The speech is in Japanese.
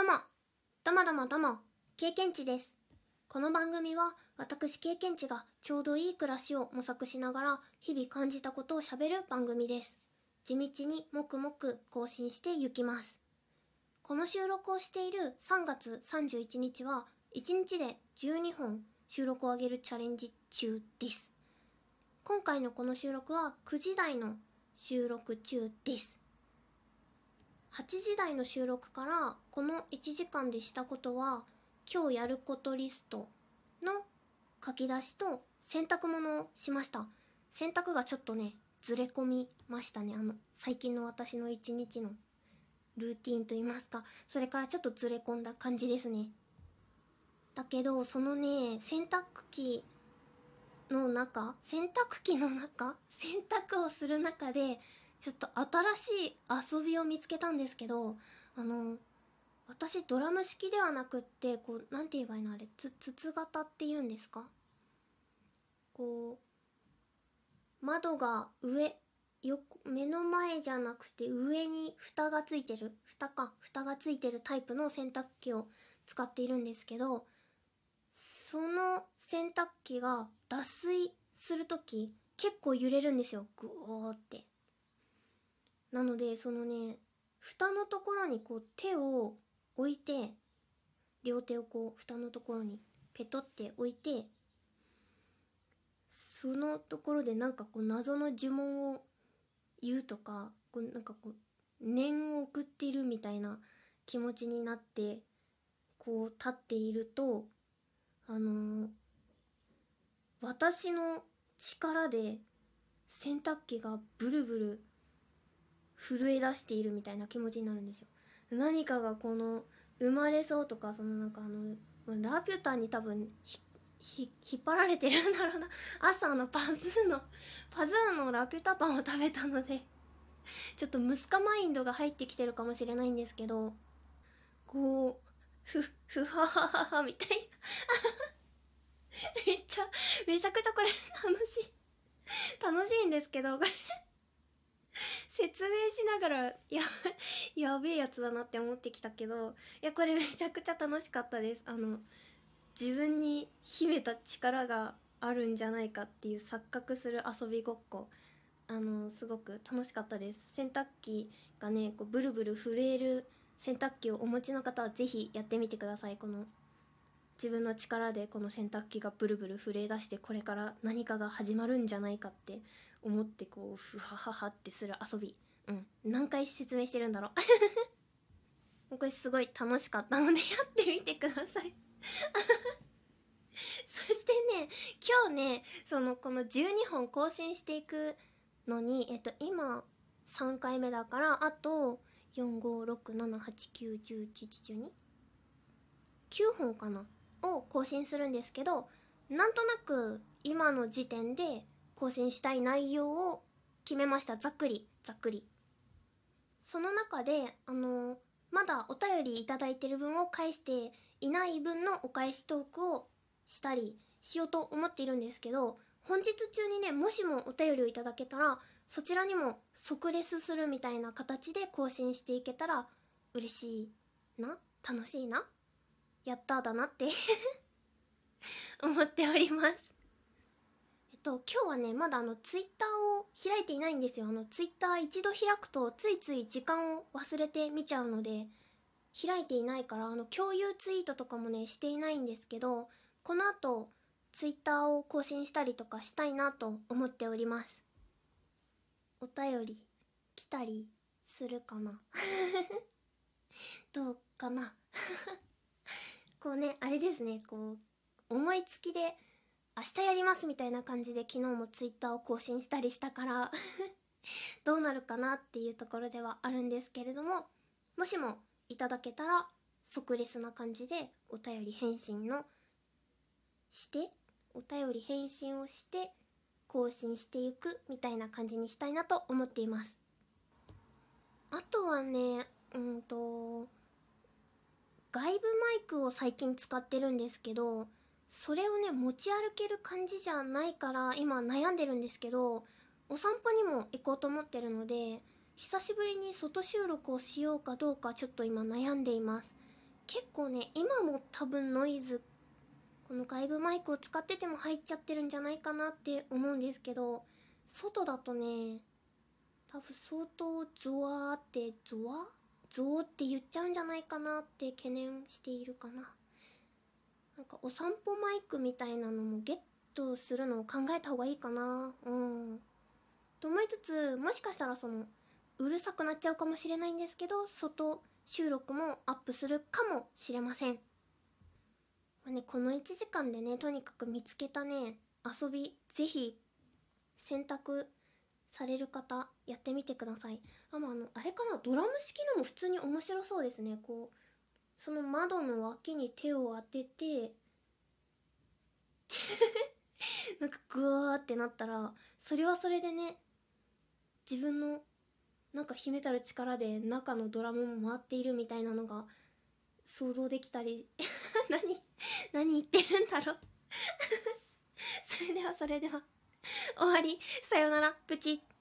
どうも、どうもどうもどうも、経験値です。この番組は私経験値がちょうどいい暮らしを模索しながら日々感じたことをしゃべる番組です。地道にもくもく更新していきます。この収録をしている3月31日は1日で12本収録を上げるチャレンジ中です。今回のこの収録は9時台の収録中です。8時台の収録からこの1時間でしたことは今日やることリストの書き出しと洗濯物をしました。洗濯がちょっとねずれ込みましたね。あの最近の私の一日のルーティンと言いますか。それからちょっとずれ込んだ感じですね。だけどそのね洗濯機の中洗濯機の中？洗濯をする中でちょっと新しい遊びを見つけたんですけどあの私ドラム式ではなくってこうなんて言えばいいのあれつ筒型って言うんですか？こう窓が上よ目の前じゃなくて上に蓋がついてる蓋か蓋がついてるタイプの洗濯機を使っているんですけどその洗濯機が脱水する時結構揺れるんですよ。グオーって。なのでそのね蓋のところにこう手を置いて両手をこう蓋のところにペトって置いてそのところでなんかこう謎の呪文を言うとかこうなんかこう念を送っているみたいな気持ちになってこう立っているとあのー私の力で洗濯機がブルブル震え出しているみたいな気持ちになるんですよ。何かがこの生まれそうとかそのなんかあのラピュタに多分引っ張られてるんだろうな。朝のパズーのパズーのラピュタパンを食べたのでちょっとムスカマインドが入ってきてるかもしれないんですけどこうふふははははみたいな。めっちゃめちゃくちゃこれ楽しい。楽しいんですけどこれ。説明しながらや やべえやつだなって思ってきたけどいやこれめちゃくちゃ楽しかったです。あの自分に秘めた力があるんじゃないかっていう錯覚する遊びごっこ。あのすごく楽しかったです。洗濯機がねこうブルブル震える洗濯機をお持ちの方は是非やってみてください。この自分の力でこの洗濯機がブルブル震え出してこれから何かが始まるんじゃないかって思ってこうふはははってする遊び。うん。何回説明してるんだろう。これすごい楽しかったのでやってみてください。そしてね今日ねそのこの12本更新していくのにえっと今3回目だからあと45678910112 9本かな？を更新するんですけどなんとなく今の時点で更新したい内容を決めました。ざっくり。ざっくり。その中であのまだお便りいただいてる分を返していない分のお返しトークをしたりしようと思っているんですけど本日中にねもしもお便りをいただけたらそちらにも即レスするみたいな形で更新していけたら嬉しいな？楽しいな？やったーだなって 思っております。と今日はねまだあのツイッターを開いていないんですよ。あのツイッター一度開くとついつい時間を忘れて見ちゃうので開いていないからあの共有ツイートとかもねしていないんですけどこの後ツイッターを更新したりとかしたいなと思っております。お便り来たりするかな？どうかな？こうねあれですねこう思いつきで明日やりますみたいな感じで昨日もツイッターを更新したりしたから どうなるかなっていうところではあるんですけれどももしもいただけたら即レスな感じでお便り返信のしてお便り返信をして更新していくみたいな感じにしたいなと思っています。あとはねうんと外部マイクを最近使ってるんですけどそれをね持ち歩ける感じじゃないから今悩んでるんですけどお散歩にも行こうと思ってるので久しぶりに外収録をしようかどうかちょっと今悩んでいます。結構ね今も多分ノイズこの外部マイクを使ってても入っちゃってるんじゃないかなって思うんですけど外だとね多分相当ゾワーってゾワ？ゾーって言っちゃうんじゃないかなって懸念しているかな。なんかお散歩マイクみたいなのもゲットするのを考えた方がいいかな。うん。と思いつつもしかしたらそのうるさくなっちゃうかもしれないんですけど外収録もアップするかもしれません、まあね、この1時間でねとにかく見つけたね遊びぜひ選択される方やってみてください。あ,、まあ、あのあれかなドラム式のも普通に面白そうですね。こうその窓の脇に手を当てて なんかグワーってなったらそれはそれでね自分のなんか秘めたる力で中のドラムも回っているみたいなのが想像できたり 何何言ってるんだろう。それではそれでは終わり。さよなら。プチッ。